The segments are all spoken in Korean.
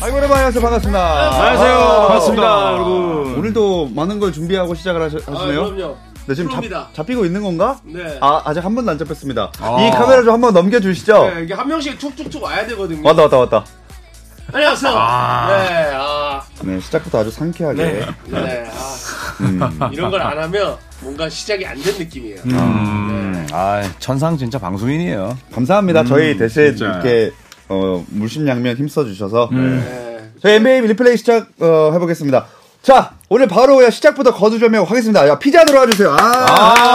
아이고 오랜만에 안녕하세요 반갑습니다. 안녕하세요. 아, 반갑습니다, 여러분. 오늘도 많은 걸 준비하고 시작을 하시, 아, 하시네요. 그럼요. 네, 지금 프로입니다. 잡, 잡히고 있는 건가? 네. 아 아직 한 번도 안 잡혔습니다. 이 카메라 좀 한 번 넘겨주시죠. 네, 이게 한 명씩 툭툭툭 와야 되거든요. 왔다 왔다 왔다. 안녕하세요. 네, 아, 네 시작부터 아주 상쾌하게. 네, 아, 음. 이런 걸 안 하면 뭔가 시작이 안 된 느낌이에요. 음, 아, 천상 진짜 방송인이에요. 감사합니다. 저희 대신 진짜. 이렇게 어, 물심양면 힘써 주셔서 네. 저희 NBA 리플레이 시작 어, 해보겠습니다. 자 오늘 바로 시작부터 거두절미하고 하겠습니다. 야 피자 들어와 주세요.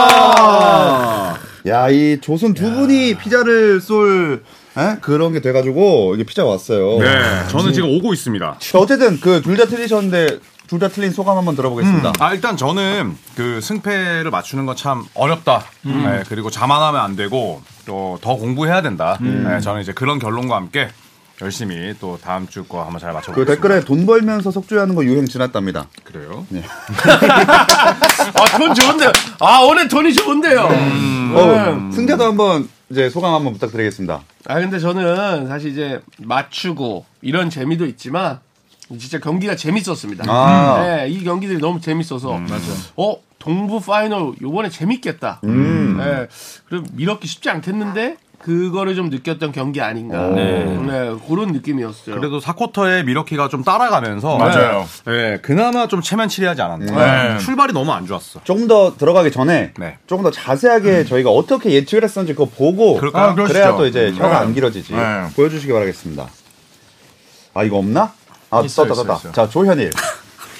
아. 야이 조선 두 분이 피자를 쏠 에? 그런 게 돼가지고 이게 피자 가 왔어요. 네, 저는 지금 오고 있습니다. 자, 어쨌든 그 둘 다 틀리셨는데 둘 다 틀린 소감 한번 들어보겠습니다. 아, 일단 저는 그 승패를 맞추는 건 참 어렵다. 네, 그리고 자만하면 안 되고 또 더 공부해야 된다. 네, 저는 이제 그런 결론과 함께 열심히 또 다음 주 거 한번 잘그 맞춰보겠습니다. 댓글에 돈 벌면서 석조하는 거 유행 지났답니다. 그래요? 아, 돈 좋은데요. 아, 오늘 돈이 좋은데요. 어, 승자도 한번 이제 소감 한번 부탁드리겠습니다. 아, 근데 저는 사실 이제 맞추고 이런 재미도 있지만 진짜 경기가 재밌었습니다. 아. 네, 이 경기들이 너무 재밌어서. 어, 동부 파이널 요번에 재밌겠다. 네, 그럼 밀었기 쉽지 않겠는데 그거를 좀 느꼈던 경기 아닌가. 네, 그런 느낌이었어요. 그래도 4쿼터에 미러키가 좀 따라가면서 맞아요. 네, 그나마 좀 체면치레하지 않았나. 네. 출발이 너무 안 좋았어. 조금 더 들어가기 전에 네. 조금 더 자세하게 저희가 어떻게 예측을 했었는지 그거 보고 그럴까요? 아. 그래야 또 이제 혀가 네. 안 길어지지. 네. 보여주시기 바라겠습니다. 아 이거 없나? 아 있어요, 떴다 떴다. 자 조현일.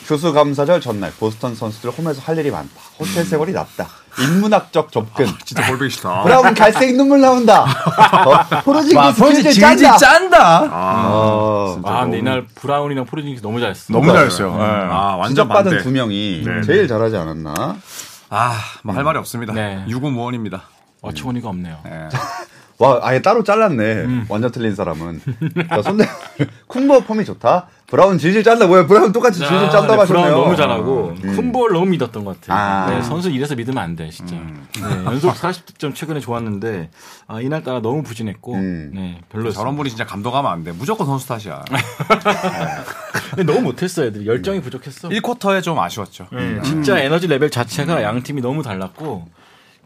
추수감사절 전날 보스턴 선수들 홈에서 할 일이 많다. 호텔 생활이 낫다. 인문학적 접근. 진짜 꼴보기 싫다. 브라운 갈색 눈물 나온다. 어, 포르징기스 질질 짠다. 짠다. 아, 아, 근데 이날 브라운이랑 포르징기스 너무 잘했어. 너무 잘했어요. 네. 아, 완전 반대. 두 명이 네. 제일 잘하지 않았나? 아, 뭐할 말이 없습니다. 네. 유구무언입니다. 어처구니가 없네요. 네. 와, 아예 따로 잘랐네. 완전 틀린 사람은. 자, 손대, 쿤보 폼이 좋다. 브라운 질질 짠다. 뭐야, 브라운 똑같이 질질 아, 짠다 네, 브라운 하셨네요. 너무 잘하고 쿤볼 너무 믿었던 것 같아요. 아. 네, 선수 이래서 믿으면 안 돼, 진짜. 네, 연속 40득점 최근에 좋았는데 아, 이날 따라 너무 부진했고 음. 네, 별로였어요. 저런 분이 진짜 감독하면 안 돼. 무조건 선수 탓이야. 근데 너무 못했어, 애들이. 열정이 부족했어. 1쿼터에 좀 아쉬웠죠. 네, 진짜 에너지 레벨 자체가 양 팀이 너무 달랐고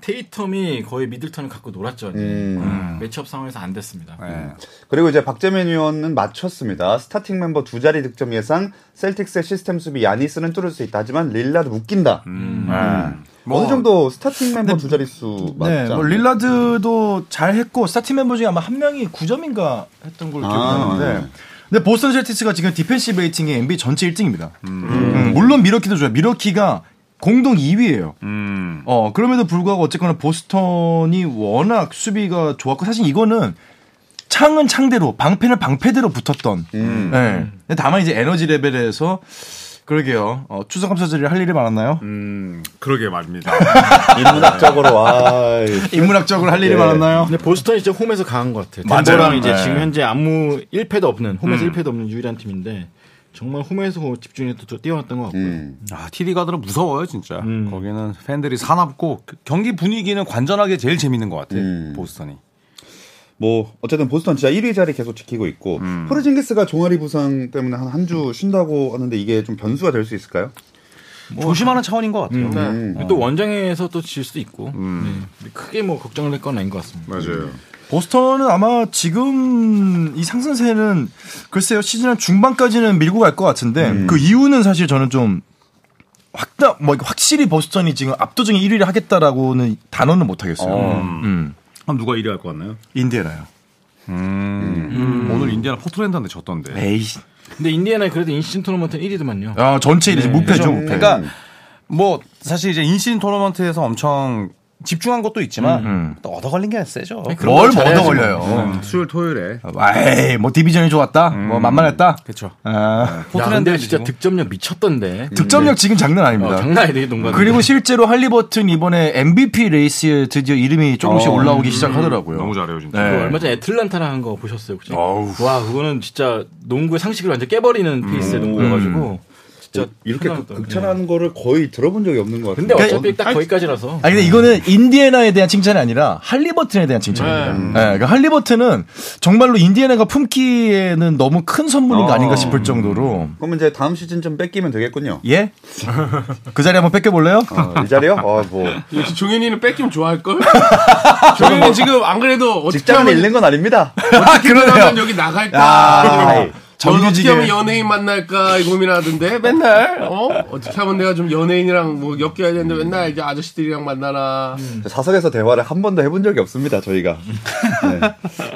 테이텀이 거의 미들턴을 갖고 놀았죠. 네. 음. matchup 상황에서 안 됐습니다. 네. 그리고 이제 박재민 위원은 맞췄습니다. 스타팅 멤버 두 자리 득점 예상. 셀틱스의 시스템 수비 야니스는 뚫을 수 있다. 하지만 릴라드 웃긴다. 음. 뭐- 어느 정도 스타팅 멤버 두 자릿수 맞지? 네, 뭐? 릴라드도 잘했고 스타팅 멤버 중에 아마 한 명이 9점인가 했던 걸로 아, 기억하는데. 네. 근데 보스턴 셀틱스가 지금 defensive rating이 NBA 전체 1등입니다. 음, 물론 밀워키도 좋아요. 밀워키가 공동 2위예요. 음. 어, 그럼에도 불구하고 어쨌거나 보스턴이 워낙 수비가 좋았고 사실 이거는 창은 창대로 방패는 방패대로 붙었던. 음. 네. 근데 다만 이제 에너지 레벨에서 그러게요. 어, 추석 감사절에 할 일이 많았나요? 음, 그러게 말입니다. 인문학적으로, 와. 인문학적으로 할 일이 예. 많았나요? 근데 보스턴이 진짜 홈에서 강한 것 같아요. 맞아요. 덴버랑 이제 네. 지금 현재 아무 1패도 없는 홈에서 1패도 없는 유일한 팀인데 정말 홈에서 집중해서 또 뛰어났던 것 같고요. 음. 아, TD 가든은 무서워요, 진짜. 거기는 팬들이 사납고 그 경기 분위기는 관전하기 제일 재밌는 것 같아요. 음. 보스턴이. 뭐 어쨌든 보스턴 진짜 1위 자리 계속 지키고 있고 음. 포르징기스가 종아리 부상 때문에 한 한 주 쉰다고 하는데 이게 좀 변수가 될 수 있을까요? 조심하는 차원인 것 같아요. 음. 또 원정에서 또 질 수도 있고 네. 근데 크게 뭐 걱정을 할 건 아닌 것 같습니다. 맞아요. 보스턴은 아마 지금 이 상승세는 글쎄요 시즌 중반까지는 밀고 갈 것 같은데 그 이유는 사실 저는 좀 확다 뭐 확실히 보스턴이 지금 압도적인 1위를 하겠다라고는 단언은 못 하겠어요. 음. 그럼 누가 1위 할 것 같나요? 인디애나요. 음. 오늘 인디아나 포트랜드한테 졌던데. 에이. 근데 인디애나 그래도 in-season 토너먼트 1위더만요. 아 전체 1위 무패죠 무패. 그러니까 뭐 사실 이제 in-season 토너먼트에서 엄청 집중한 것도 있지만 음. 또 얻어 걸린 게 세죠. 뭘 얻어 걸려요. 음, 수요일 토요일에. 에이 뭐 division이 좋았다. 뭐 만만했다. 그렇죠. 아, 야, 포트랜드 진짜 득점력 미쳤던데. 득점력 지금 장난 아닙니다. 어, 장난 아니게 농구. 그리고 실제로 할리버튼 이번에 MVP 레이스에 드디어 이름이 조금씩 어. 올라오기 시작하더라고요. 너무 잘해요 진짜. 네. 얼마 전에 애틀란타랑 한 거 보셨어요, 혹시? 와, 그거는 진짜 농구의 상식을 완전 깨버리는 페이스의 농구여가지고 진짜 이렇게 편하다. 극, 극찬하는 거를 거의 들어본 적이 없는 것 근데 같아요. 어차피 딱 거기까지라서. 아니 근데 이거는 인디애나에 대한 칭찬이 아니라 할리버튼에 대한 칭찬입니다. 네. 그러니까 할리버튼은 정말로 인디애나가 품기에는 너무 큰 선물인 거 아닌가 싶을 정도로 그러면 이제 다음 시즌 좀 뺏기면 되겠군요. 예? 그 자리 한번 뺏겨 볼래요? 어, 이 자리요? 어, 뭐 역시 종현이는 뺏기면 좋아할걸? 종현이 지금 안 그래도 어떻게 직장을 잃는 건 아닙니다. 어떻게 하면 여기 나갈까? 아, 정규직에. 하면 연예인 만날까 이 고민하던데 맨날 어 어떻게 하면 내가 좀 연예인이랑 뭐 엮여야 되는데 맨날 이제 아저씨들이랑 만나나 사석에서 대화를 한 번도 해본 적이 없습니다. 저희가. 네.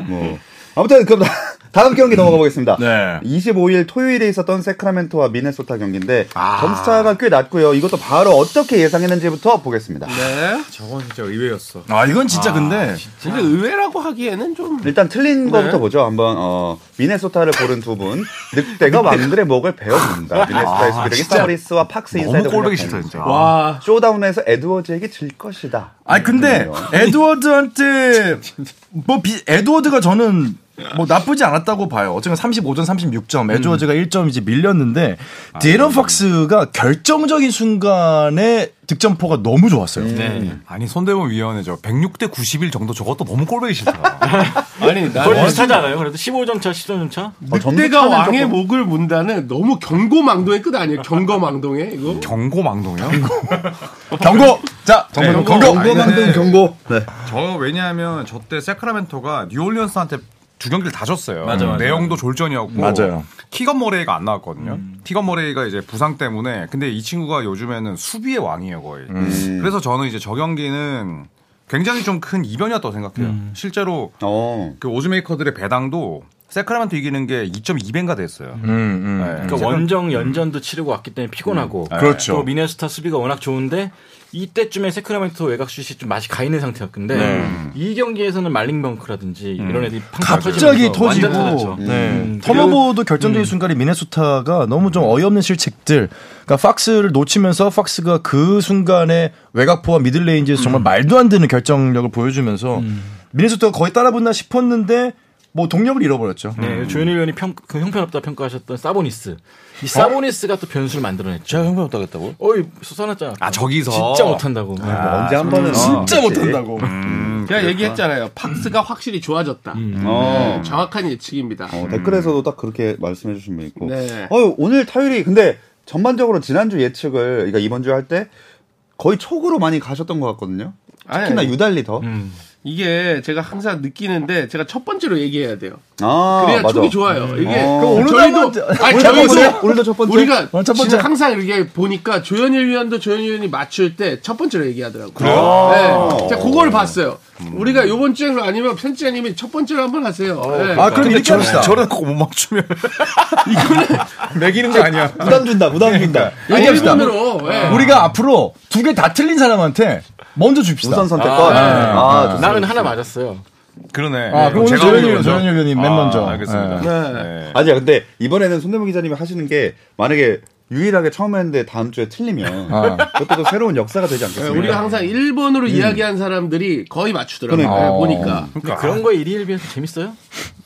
뭐 아무튼 그럼 다음 경기 넘어가 보겠습니다. 네. 25일 토요일에 있었던 세크라멘토와 미네소타 경기인데 점수차가 꽤 낮고요. 이것도 바로 어떻게 예상했는지부터 보겠습니다. 네 저건 진짜 의외였어. 아 이건 진짜 근데 근데 의외라고 하기에는 좀 일단 틀린 네. 거부터 보죠. 한번 어, 미네소타를 고른 두 분. 늑대가 왕들의 목을 베어봅니다. 미네소타의 수비력이 사보니스와 팍스 inside 너무 꼴보기 싫다 진짜. 와. showdown에서 에드워즈에게 질 것이다. 아니 근데 에드워드한테 뭐 비, 에드워드가 저는 뭐 나쁘지 않았다고 봐요. 어쨌든 35점, 36점, 에드워드가 1점 이제 밀렸는데 디애런 팍스가 결정적인 순간에 득점포가 너무 좋았어요. 네. 아니 손대범 위원회 저 106대 91 정도 저것도 너무 꼴보기 싫다. 아니 나 거의 비슷하지 않아요? 그래도 15점 차, 10점 차? 어, 점수 늑대가 차는 왕의 조금- 목을 문다는 너무 경고망동의 끝 아니에요? 경거망동의 이거? 경고망동이요? 경고! 자, 정말 네, 경고! 경고망동 경고. 네. 저 왜냐하면 저 때 세크라멘토가 뉴올리언스한테 두 경기를 다 졌어요. 맞아, 맞아. 내용도 졸전이었고 맞아요. 키건 머레이가 안 나왔거든요. 키건 머레이가 이제 부상 때문에 근데 이 친구가 요즘에는 수비의 왕이에요 거의. 음. 그래서 저는 이제 저 경기는 굉장히 좀 큰 이변이었다고 생각해요. 실제로 어. 그 odds maker들의 배당도 새크라멘토 이기는 게 2.2배인가 됐어요. 음, 음. 네. 그러니까 원정 연전도 치르고 왔기 때문에 피곤하고 그렇죠. 또 미네소타 수비가 워낙 좋은데 이때쯤에 새크라멘토 외곽 슛이 좀 맛이 가 있는 상태였는데 네. 이 경기에서는 말릭 몽크라든지 이런 애들이 팡팡 갑자기 터지고. 네. 음. turnover도 결정적인 순간에 미네소타가 너무 좀 어이없는 실책들 그러니까 팍스를 놓치면서 팍스가 그 순간에 외곽포와 middle range에서 정말 말도 안 되는 결정력을 보여주면서 미네소타가 거의 따라붙나 싶었는데 뭐 동력을 잃어버렸죠. 네, 조현일 의원이 평, 그 형편없다 평가하셨던 사보니스. 이 사보니스가 또 변수를 만들어냈죠. 제가 형편없다 그랬다고? 어이, 쏟아놨잖아. 아 저기서 진짜 못한다고. 뭐 언제 한 번은 진짜 어, 그치. 못한다고. 제가 얘기했잖아요. 팍스가 확실히 좋아졌다. 어. 네, 정확한 예측입니다. 어, 댓글에서도 딱 그렇게 말씀해 주신 분 있고. 네. 어, 오늘 타율이 근데 전반적으로 지난주 예측을 그러니까 이번 주 할 때 거의 촉으로 많이 가셨던 것 같거든요. 특히나 아니, 유달리 더. 이게 제가 항상 느끼는데 제가 첫 번째로 얘기해야 돼요. 아, 그래야 맞아. 촉이 좋아요. 이게 어. 저희도 번째? 저희도 오늘도 첫 번째? 우리가 어, 첫 번째. 진짜 항상 이렇게 보니까 조현일 위원도 조현일 위원이 맞출 때 첫 번째로 얘기하더라고요. 그래요? 네. 제가 그걸 봤어요. 우리가 요번 주에 아니면 편집자님이 첫 번째로 한번 하세요. 네. 아, 그럼 이렇게 합시다. 저는 꼭못 맞추면 이거는 매기는 게 아니야. 부담 준다, 부담 준다. 아니, 얘기합시다. 일본으로. 예. 우리가 앞으로 두 개 다 틀린 사람한테 먼저 줍시다. 우선 선택권. 아, 좋습니다. 나는 하나 맞았어요. 그러네. 아, 그럼 오늘 조현일. 조현일 의원님 맨 아, 먼저. 알겠습니다. 네. 네. 아니야, 근데 이번에는 손대문 기자님이 하시는 게 만약에 유일하게 처음 했는데 다음 주에 틀리면 아. 그것도 또 새로운 역사가 되지 네, 않겠습니까? 우리가 항상 일본어로 이야기한 사람들이 거의 맞추더라고요. 그러니까. 네, 보니까. 근데 그런 거에 일일비해서 재밌어요?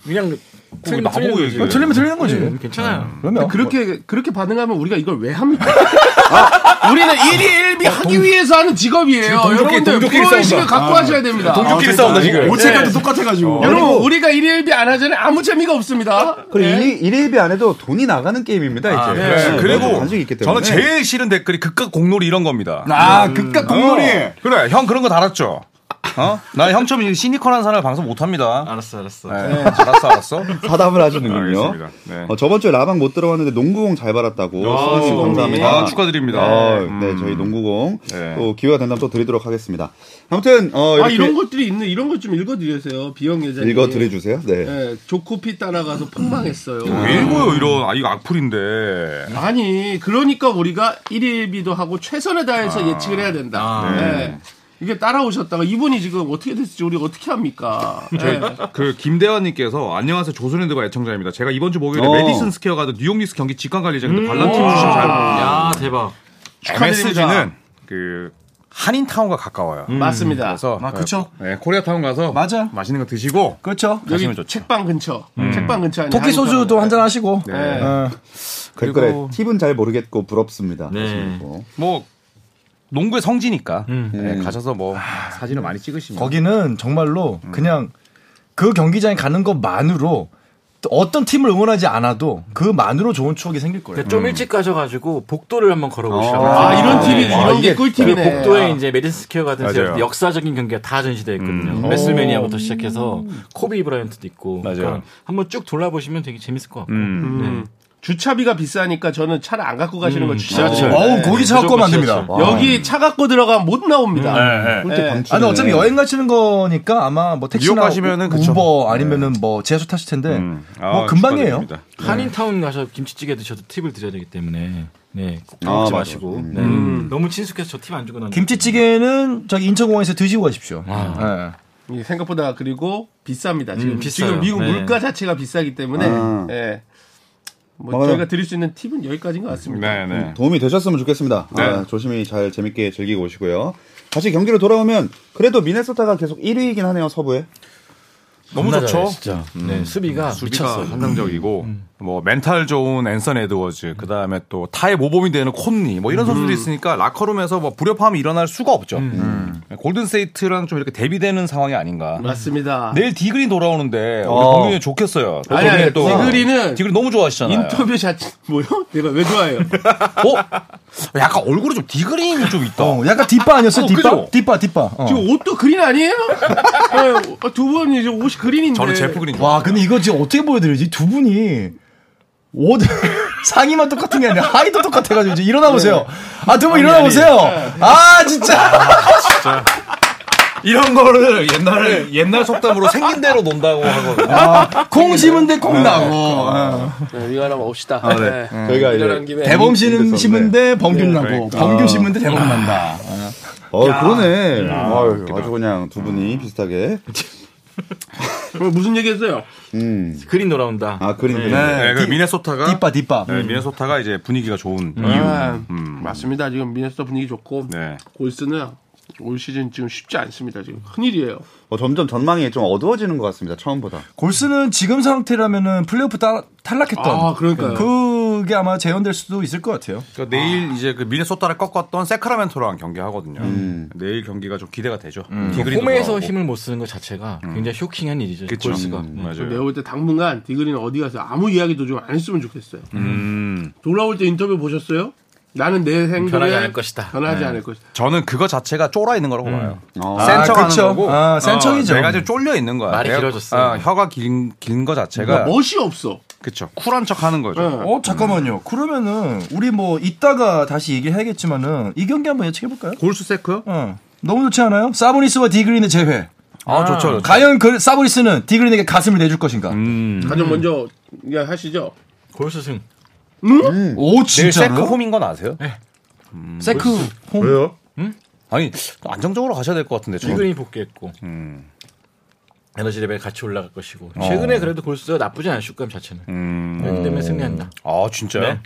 그냥 틀리면 나보고 틀리는 거지. 얘기해. 어, 틀리면 틀리는 거지. 음, 괜찮아요. 그러면 그렇게 그렇게 반응하면 우리가 이걸 왜 합니까? 아, 우리는 일이 일비 하기 위해서 하는 직업이에요. 여러분들 프로의식을. 갖고 하셔야 됩니다. 동족끼리 싸운다 지금. 오체까지 똑같아가지고. 여러분 우리가 일이 일비 안 하잖아요. 아무 재미가 없습니다. 그리고 네. 일 일일비 안 해도 돈이 나가는 게임입니다, 이제. 네. 네, 그리고 관식이 있기 때문에. 저는 제일 싫은 댓글이 극각 공놀이 이런 겁니다. 아, 극각 공놀이. 어. 그래, 형 그런 거 달았죠. 어? 나 형처럼 이 시니컬한 사람을 방송 못 합니다. 알았어, 알았어. 네. 알았어, 알았어. 사담을 하시는군요. 알겠습니다. 네. 어, 저번 주에 라방 못 들어왔는데 농구공 잘 받았다고. 수고하셨습니다. 감사합니다. 아, 축하드립니다. 어, 음. 네, 저희 농구공 네. 또 기회가 된다면 또 드리도록 하겠습니다. 아무튼 어, 아 이렇게 이런 것들이 있는 이런 것 좀 읽어드리세요. 비영 예자님. 읽어드려주세요. 네. 네, 조코피 따라가서 폭망했어요. 왜 읽어요, 이런. 아, 이거 악플인데. 아니 그러니까 우리가 일일비도 하고 최선을 다해서 예측을 해야 된다. 네. 이게 따라오셨다가 이분이 지금 어떻게 됐을지 우리 어떻게 합니까? 네. 그 김대환님께서 안녕하세요 조선핸드바 애청자입니다. 제가 이번 주 목요일에 어. 메디슨 스퀘어 가든 뉴욕 닉스 경기 직관 관람자인데 관람팁 주시면 잘 야, 대박. MSG는 그 한인타운과 가까워요. 맞습니다. 그래서 아, 그쵸. 네, 코리아타운 가서 맞아. 맛있는 거 드시고 그렇죠. 여기 좋죠. 책방 근처. 책방 근처 아니 토끼 소주도 한잔 하시고. 네. 어. 댓글에 그리고- 팁은 잘 모르겠고 부럽습니다. 네. 뭐 농구의 성지니까 음. 네, 가셔서 뭐 사진을 많이 찍으시면 거기는 정말로 그냥 그 경기장에 가는 것만으로 또 어떤 팀을 응원하지 않아도 그만으로 좋은 추억이 생길 거예요. 좀 일찍 가셔가지고 복도를 한번 걸어보시라고. 아, 이런 팁이 아, 이런 게 꿀팁이네. 그 복도에 이제 메디슨 스퀘어 같은 역사적인 경기가 다 전시되어 있거든요. 레슬매니아부터 시작해서 코비 브라이언트도 있고. 맞아요. 그러니까 한번 쭉 돌아보시면 되게 재밌을 것 같고. 음. 음. 주차비가 비싸니까 저는 차를 안 갖고 가시는 건 지하철. 추천해요. 어우, 거기 차 갖고 가면 안 됩니다. 여기 차 갖고 들어가면 못 나옵니다. 네, 꿀팁 네. 방출. 아, 근데 어차피 여행 가시는 거니까 아마 뭐 택시나 가시면은 우- 그쵸. 우버 아니면은 뭐 지하철 타실 텐데 음. 뭐 아, 금방이에요. 축하드립니다. 한인타운 가서 김치찌개 드셔도 팁을 드려야 되기 때문에. 네, 꼭 아, 먹지 맞아. 마시고. 음. 네. 너무 친숙해서 저 팁 안 주고 난. 김치찌개는 저기 인천공항에서 드시고 가십시오. 네. 이 생각보다 그리고 비쌉니다. 지금 음, 비싸요. 지금 미국 네. 물가 자체가 비싸기 때문에 아. 예. 뭐 맞아요. 저희가 드릴 수 있는 팁은 여기까지인 것 같습니다. 네, 네. 도움이 되셨으면 좋겠습니다. 네. 아, 조심히 잘 재밌게 즐기고 오시고요. 다시 경기로 돌아오면 그래도 미네소타가 계속 1위이긴 하네요 서부에. 너무 좋죠. 잘해, 진짜. 네, 수비가, 수비가 미쳤어요. 환상적이고 뭐 멘탈 좋은 앤서니 에드워즈 그다음에 또 타의 모범이 되는 콘리 뭐 이런 선수들이 있으니까 라커룸에서 뭐 불협화음이 일어날 수가 없죠. 음. 골든스테이트랑 좀 이렇게 대비되는 상황이 아닌가. 맞습니다. 내일 디그린 돌아오는데 우리 어. 공격이 좋겠어요. 또 아니, 아니, 또 디그린은 디그린 너무 좋아하시잖아요. 인터뷰 자체 뭐요? 내가 왜 좋아해요? 어? 약간 얼굴이 좀 디그린이 좀 있다. 어, 약간 뒷바 아니었어요? 어, 뒷바? 그죠? 뒷바, 뒷바. 어. 지금 옷도 그린 아니에요? 네, 두 분이 지금 옷이 그린인데. 저는 제프 그린 와, 근데 이거 지금 어떻게 보여드리지? 두 분이 옷 상의만 똑같은 게 아니라 하의도 똑같아가지고 이제 일어나 보세요. 아, 두 분 일어나 보세요. 아, 진짜. 이런 거를 옛날 옛날 속담으로 생긴 대로 논다고 하거든요. 아, 콩 심은 데 콩 나고. 어. 네, 이거 하나 먹읍시다. 아, 네. 저희가 일어난 이제 김에 대범 씨는 심은 데 범균 나고, 그러니까. 범균 심은 데 대범 난다. 어 그러네. 아유, 아주 그냥 두 분이 비슷하게. 오늘 무슨 얘기했어요? 음. 그린 돌아온다. 아 그림 그림. 네, 그 미네소타가 뒷바, 뒷바. 네, 미네소타가 이제 분위기가 좋은 이유. 아, 음. 맞습니다. 지금 미네소타 분위기 좋고 네. 골스는 올 시즌 지금 쉽지 않습니다. 지금 큰일이에요. 어, 점점 전망이 좀 어두워지는 것 같습니다. 처음보다. 골스는 지금 상태라면은 플레이오프 따, 탈락했던. 아, 그러니까요. 그 게 아마 재현될 수도 있을 것 같아요. 그러니까 내일 이제 그 미네소타를 꺾었던 세크라멘토랑 경기 하거든요. 음. 내일 경기가 좀 기대가 되죠. 그 디그린도 홈에서. 힘을 못 쓰는 것 자체가 굉장히 쇼킹한 일이죠. 그쵸. 골스가. 음, 네. 맞아요. 내가 볼 때 당분간 디그리는 어디 가서 아무 이야기도 좀 안 했으면 좋겠어요. 음. 돌아올 때 인터뷰 보셨어요? 나는 내 행동에 변하지 않을 것이다. 변하지 네. 않을 것이다. 저는 그거 자체가 쫄아 있는 거라고 봐요. 어. 센 아, 척하는 그쵸. 거고. 아, 센 척이죠. 내가 지금 쫄려 있는 거야. 말이 내가- 길어졌어요. 어, 혀가 긴 긴 거 자체가 멋이 없어. 그쵸. 쿨한 척 하는 거죠. 네. 어, 잠깐만요. 그러면은, 우리 뭐, 이따가 다시 얘기해야겠지만은, 이 경기 한번 예측해 볼까요? 골수 세크요? 어. 너무 좋지 않아요? 사보니스와 디그린의 재회. 아, 좋죠. 좋죠. 과연 그 사보니스는 디그린에게 가슴을 내줄 것인가? 음. 가장 먼저 이야기하시죠. 골스 승. 오, 내일 세크 진짜로? 홈인 건 아세요? 세크 홈. 왜요? 아니 안정적으로 가셔야 될 것 같은데. 저. D그린이 복귀했고 음. 에너지 레벨 같이 올라갈 것이고 최근에 그래도 골스가 나쁘지 않아요 슛감 자체는 음. 그렇기 때문에 승리한다. 아 진짜요? 네.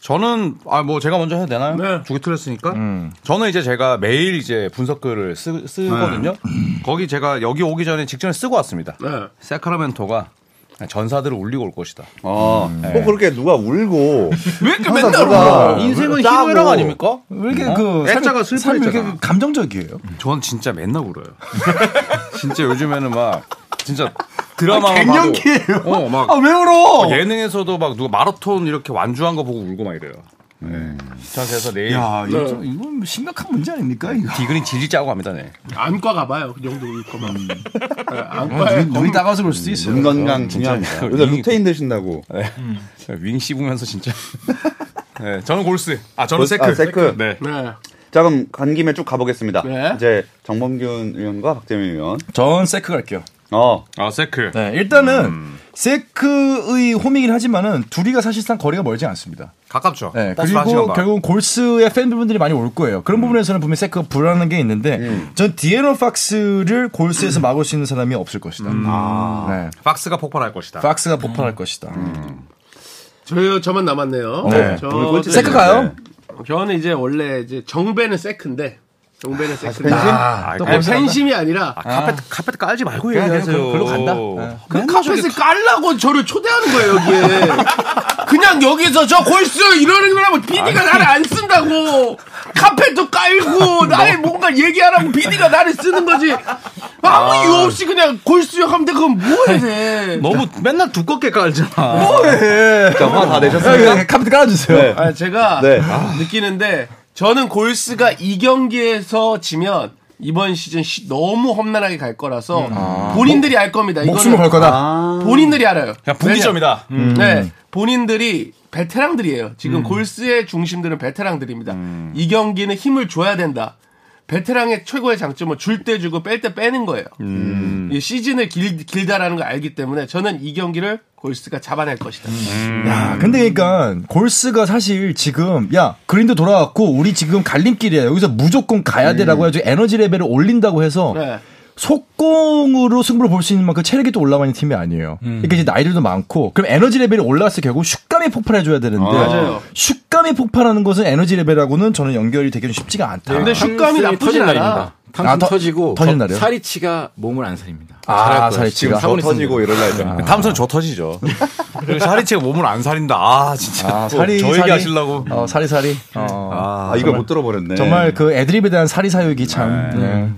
저는 아 뭐 제가 먼저 해도 되나요? 네. 두개 틀렸으니까. 저는 이제 제가 매일 이제 분석글을 쓰, 쓰거든요. 거기 제가 여기 오기 전에 직전에 쓰고 왔습니다. 네. 새크라멘토가 전사들을 울리고 올 것이다. 아, 꼭 그렇게 누가 울고 왜 이렇게 맨날 울어? 인생은. 희노애락 아닙니까? 왜 이렇게 그, 애자가 왜 이렇게. 감정적이에요? 전 진짜 맨날 울어요. 진짜 요즘에는 막 진짜 드라마만 갱년기예요? 어, 막 아, 왜 울어? 예능에서도 막 누가 마라톤 이렇게 완주한 거 보고 울고 막 이래요. 네. 전 그래서 내일 야, 이거 좀, 이건 심각한 문제 아닙니까, 이거? 디그린 질질 짜고 갑니다. 네. 안과 가봐요. 그 정도 울 거면. 네, 어, 안과에 눈이, 따가워서 그럴 수도 있어요. 눈 건강 중요합니다. 요새 루테인 드신다고. 윙 씹으면서 진짜. 네, 저는 골스. 아, 저는 골스- 세크. 아, 세크. 네. 네. 자 그럼 간 김에 쭉 가보겠습니다. 네. 이제 정범균 의원과 박재민 의원. 전 세크 갈게요. 어, 아, 세크. 네, 일단은 세크의 홈이긴 하지만은 둘이가 사실상 거리가 멀지 않습니다. 가깝죠. 네, 그리고 반. 결국은 골스의 팬분들이 많이 올 거예요. 그런 부분에서는 분명히 세크가 불안한 게 있는데 전 디애런 팍스를 골스에서 막을 수 있는 사람이 없을 것이다. 네. 팍스가 폭발할 것이다. 팍스가 폭발할 것이다. 저 저만 남았네요. 네. 저 세크 가요? 저는 이제 원래 이제 정배는 세크인데 용변의 섹스. 팬심? 아, 아니, 팬심이 아니라 아, 카페트 카페트 깔지 말고 그냥 얘기하세요. 그냥 글로 간다. 네. 그 카펫을 깔라고 저를 초대하는 거예요 여기에. 그냥 여기서 저 골스 이러는 거라고 PD가 나를 안 쓴다고. 카펫도 깔고 나를 뭔가 얘기하라고 PD가 나를 쓰는 거지. 아무 이유 없이 그냥 골수역 하면 돼. 그건 뭐 해야 돼. 너무 맨날 두껍게 깔잖아. 자, 화다 네, 내셨습니까? 카드 깔아주세요. 네. 아, 제가 네. 느끼는데 저는 골스가 이 경기에서 지면 이번 시즌 시- 너무 험난하게 갈 거라서 본인들이 알 겁니다. 목숨을 걸 거다. 아. 본인들이 알아요. 그냥 분기점이다. 왜냐? 네, 본인들이 베테랑들이에요. 지금 골스의 중심들은 베테랑들입니다. 이 경기는 힘을 줘야 된다. 베테랑의 최고의 장점은 줄 때 주고 뺄 때 빼는 거예요. 이 시즌을 길, 길다라는 걸 알기 때문에 저는 이 경기를 골스가 잡아낼 것이다. 야, 근데 그러니까 골스가 사실 지금 야 그린도 돌아왔고 우리 지금 갈림길이야 여기서 무조건 가야 돼라고 해가지고 에너지 레벨을 올린다고 해서 네. 속공으로 승부를 볼 수 있는 만큼 체력이 또 올라가 있는 팀이 아니에요. 그러니까 이제 나이들도 많고 그럼 에너지 레벨이 올라갔을 때 결국 슛감이 폭발해줘야 되는데 맞아요. 슛감이 폭발하는 것은 에너지 레벨하고는 저는 연결이 되기는 쉽지가 않다. 근데 슛감이 나쁘진 터질 않아. 날입니다. 탕 아, 터- 터지고 터진 거- 날이요? 사리치가 몸을 안 살립니다. 아. 사리치가. 사고는 터지고 이럴 날죠. 그 탐선 저 터지죠. 그리고 샤리치가 몸을 안 살린다. 아 진짜. 아, 사리 저. 얘기 하시려고. 어, 사리사리. 어. 아, 아, 이걸 못 들어버렸네. 정말 그 애드립에 대한 사리사욕이 참. 네.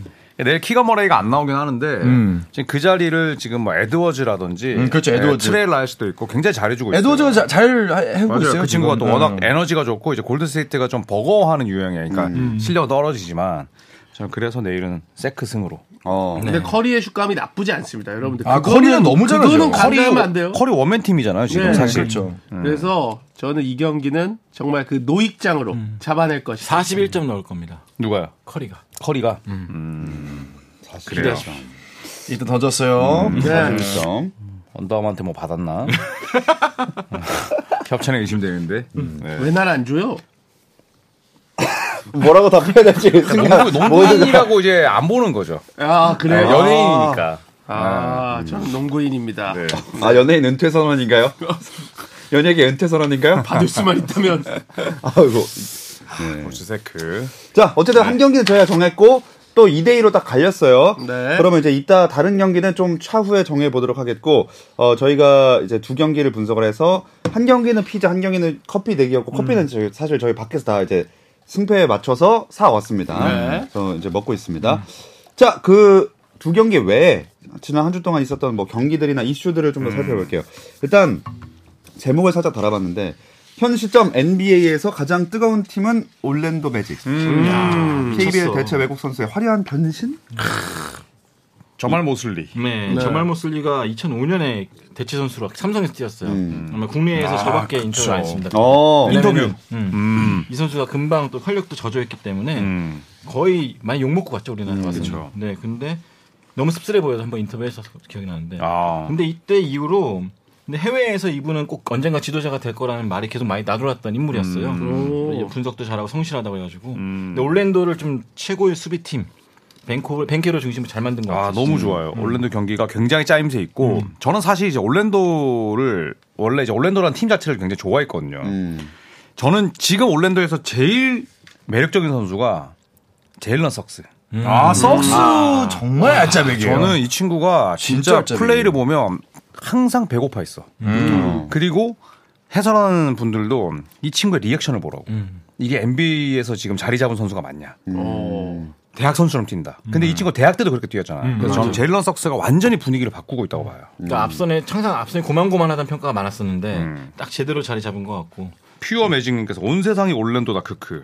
내일 키가 머레이가 안 나오긴 하는데 음. 지금 그 자리를 지금 뭐 에드워즈라든지 음, 그렇죠, 에드워즈. 트레일 라이스도 있고 굉장히 잘해주고 있어요. 에드워즈가 자- 잘 맞아요. 있어요. 그 친구가 지금. 또 워낙 음. 에너지가 좋고 이제 골드스테이트가 좀 버거워하는 유형이에요. 그러니까 실력 떨어지지만 저는 그래서 내일은 세크 승으로. 어. 근데 커리의 슛감이 나쁘지 않습니다, 여러분들. 아, 그거는- 커리는 너무 잘하죠. 그거는 커리 간과하면 안 돼요. 커리 one man 팀이잖아요 지금 네, 사실. 그렇죠. 그래서 저는 이 경기는 정말 그 노익장으로 음. 잡아낼 것이다. 41점 넣을 겁니다. 누가요? 커리가. 커리가. 그래요. 일단 던졌어요. 네. 점. 언더아머한테 뭐 받았나? 협찬에 의심되는데. 네. 왜날 안 줘요? 뭐라고 답해야 될지 생각. 농구, 농구인이라고 이제 안 보는 거죠. 아, 네, 그래요? 연예인이니까. 아, 저는 농구인입니다. 네. 아, 연예인 은퇴 선언인가요? 연예계 은퇴 선언인가요? 받을 수만 있다면. 아이고. 골스 세크. 자, 어쨌든 한 경기는 저희가 정했고 또 2대 2로 딱 갈렸어요. 네. 그러면 이제 이따 다른 경기는 좀 차후에 정해 보도록 하겠고 어 저희가 이제 두 경기를 분석을 해서 한 경기는 피자, 한 경기는 커피 내기였고 커피는 저희 사실 저희 밖에서 다 이제 승패에 맞춰서 사 왔습니다. 네. 그래서 이제 먹고 있습니다. 자, 그 두 경기 외에 지난 한 주 동안 있었던 뭐 경기들이나 이슈들을 좀더 살펴볼게요. 일단 제목을 살짝 달아봤는데 현 시점 NBA에서 가장 뜨거운 팀은 올랜도 매직. KBL 대체 외국 선수의 화려한 변신? 저말 모슬리. 네, 저말 모슬리가 2005년에 대체 선수로 삼성에서 뛰었어요. 아마 국내에서 저밖에 인터뷰를 안 했습니다. 어. 인터뷰. 왜냐면은, 음, 음. 이 선수가 금방 또 활력도 저조했기 때문에 음. 거의 많이 욕 먹고 갔죠 우리나라 와서. 그쵸. 네, 근데 너무 씁쓸해 보여서 한번 인터뷰해서 기억이 나는데. 아. 근데 이때 이후로 근데 해외에서 이분은 꼭 언젠가 지도자가 될 거라는 말이 계속 많이 나돌았던 인물이었어요. 오. 이제 분석도 잘하고 성실하다고 해가지고. 음. 근데 올랜도를 좀 최고의 수비팀 벤코 벤케로 중심으로 잘 만든 것 같아요. 아, 너무 좋아요. 올랜도 경기가 굉장히 짜임새 있고, 저는 사실 이제 올랜도를, 원래 이제 올랜도라는 팀 자체를 굉장히 좋아했거든요. 음. 저는 지금 올랜도에서 제일 매력적인 선수가 제일런 석스. 아, 석스 정말 알짜배기예요. 저는 이 친구가 진짜 진짜. 플레이를 보면 항상 배고파 있어. 음. 그리고 해설하는 분들도 이 친구의 리액션을 보라고. 음. 이게 NBA에서 지금 자리 잡은 선수가 맞냐. 음. 대학 선수처럼 뛴다. 근데 이 친구 대학 때도 그렇게 뛰었잖아. 그래서 저는 제일런 석스가 완전히 분위기를 바꾸고 있다고 봐요. 그러니까 앞선에 항상 앞선에 고만고만하다는 평가가 많았었는데 음. 딱 제대로 자리 잡은 것 같고. 퓨어 매직님께서 온 세상이 올랜도다 크크.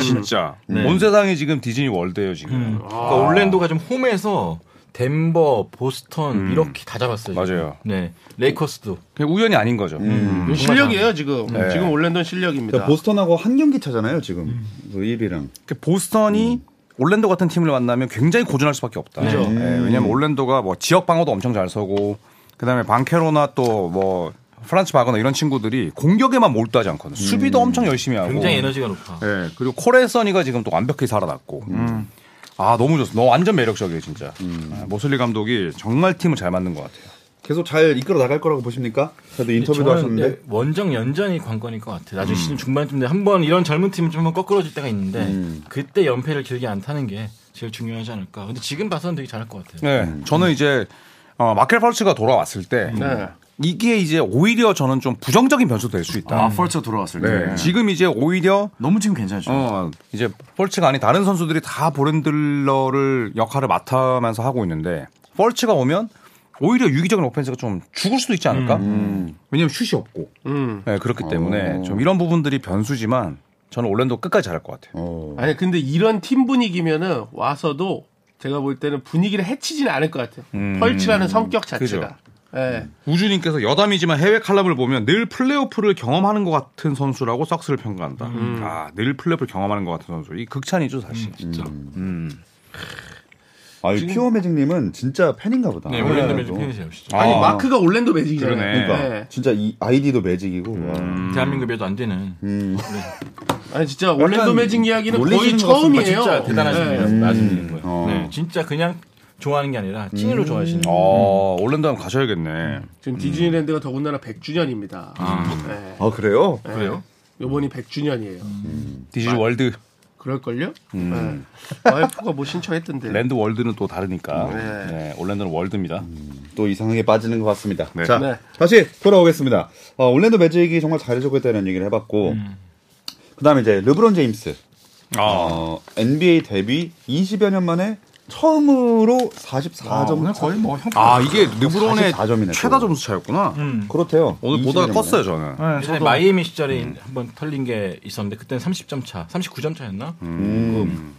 진짜 네. 온 세상이 지금 디즈니 월드예요 지금. 그러니까 올랜도가 좀 홈에서 덴버, 보스턴 이렇게 다 잡았어요. 지금. 맞아요. 네, 레이커스도. 그게 우연이 아닌 거죠. 이거 실력이에요, 지금. 네. 지금 올랜도는 실력입니다. 그러니까 보스턴하고 한 경기 차잖아요, 지금. 그 1위랑. 그 보스턴이 올랜도 같은 팀을 만나면 굉장히 고전할 수밖에 없다. 그죠. 예, 왜냐면 올랜도가 뭐 지역 방어도 엄청 잘 서고 그다음에 방케로나 또 뭐 프란츠 바거나 이런 친구들이 공격에만 몰두하지 않거든. 수비도 엄청 열심히 하고. 굉장히 에너지가 높아. 예, 그리고 코레 써니가 지금 또 완벽히 살아났고. 아 너무 좋습니다. 너 완전 매력적이에요 진짜. 아, 모슬리 감독이 정말 팀을 잘 만든 것 같아요. 계속 잘 이끌어 나갈 거라고 보십니까? 그래도 인터뷰도 하셨는데. 원정 연전이 관건일 것 같아요. 나중에 시즌 중반쯤 돼 한번 이런 젊은 팀은 좀 한번 거꾸러질 때가 있는데 음. 그때 연패를 길게 안 타는 게 제일 중요하지 않을까. 근데 지금 봐서는 되게 잘할 것 같아요. 네, 저는 이제 어, 마켈 펄츠가 돌아왔을 때 네. 이게 이제 오히려 저는 좀 부정적인 변수도 될 수 있다. 아, 펄츠가 돌아왔을 때. 네. 지금 이제 오히려 너무 지금 괜찮죠. 어, 이제 펄츠가 아닌 다른 선수들이 다 보렌들러를 역할을 맡으면서 하고 있는데 펄츠가 오면 오히려 유기적인 오펜스가 좀 죽을 수도 있지 않을까? 왜냐면 슛이 없고. 음. 네, 그렇기 때문에 어. 좀 이런 부분들이 변수지만 저는 올랜도 끝까지 잘할 것 같아요. 어. 아니 근데 이런 팀 분위기면은 와서도 제가 볼 때는 분위기를 해치지는 않을 것 같아요. 음. 펄치라는 성격 자체가. 그죠. 예. 우주님께서 여담이지만 해외 칼럼을 보면 늘 플레이오프를 경험하는 것 같은 선수라고 썩스를 평가한다. 아, 늘 플레이오프를 경험하는 것 같은 선수. 이 극찬이죠, 사실. 진짜. 음. 아, 이 피어 매직님은 진짜 팬인가 보다. 네, 올랜도 매직 또. 팬이세요, 진짜. 아니 아. 마크가 올랜도 매직이잖아요. 그러네. 그러니까 네. 진짜 이 아이디도 매직이고. 와. 대한민국에도 안 되는. 음. 아니 진짜 올랜도 매직 이야기는 거의 같습니다. 처음이에요. 진짜 대단하신 네. 분이에요. 맞은 분인 거예요. 어. 네, 진짜 그냥 좋아하는 게 아니라 찐으로 좋아하시는. 어, 올랜도 한번 가셔야겠네. 지금 디즈니랜드가 더군다나 100주년입니다. 네. 아, 그래요? 그래요? 요번이 100주년이에요. 디즈니 월드, 그럴걸요? 네. 와이프가 뭐 신청했던데. 랜드 월드는 또 다르니까. 네. 네, 올랜도는 월드입니다. 또 이상하게 빠지는 것 같습니다. 네. 자, 네. 다시 돌아오겠습니다. 어, 올랜도 매직이 정말 잘해주고 있다는 얘기를 해봤고, 그 다음에 이제 르브론 제임스. 아, 어, NBA 데뷔 20여 년 만에 처음으로 44점. 오늘 거의 뭐 형. 아 이게 르브론의 44점이네, 또. 최다 점수 차였구나. 그렇대요. 오늘 20여 보다가 년 컸어요, 저는. 네, 예전에 저도 마이애미 시절에 한번 털린 게 있었는데 그때는 30점 차, 39점 차였나? 음.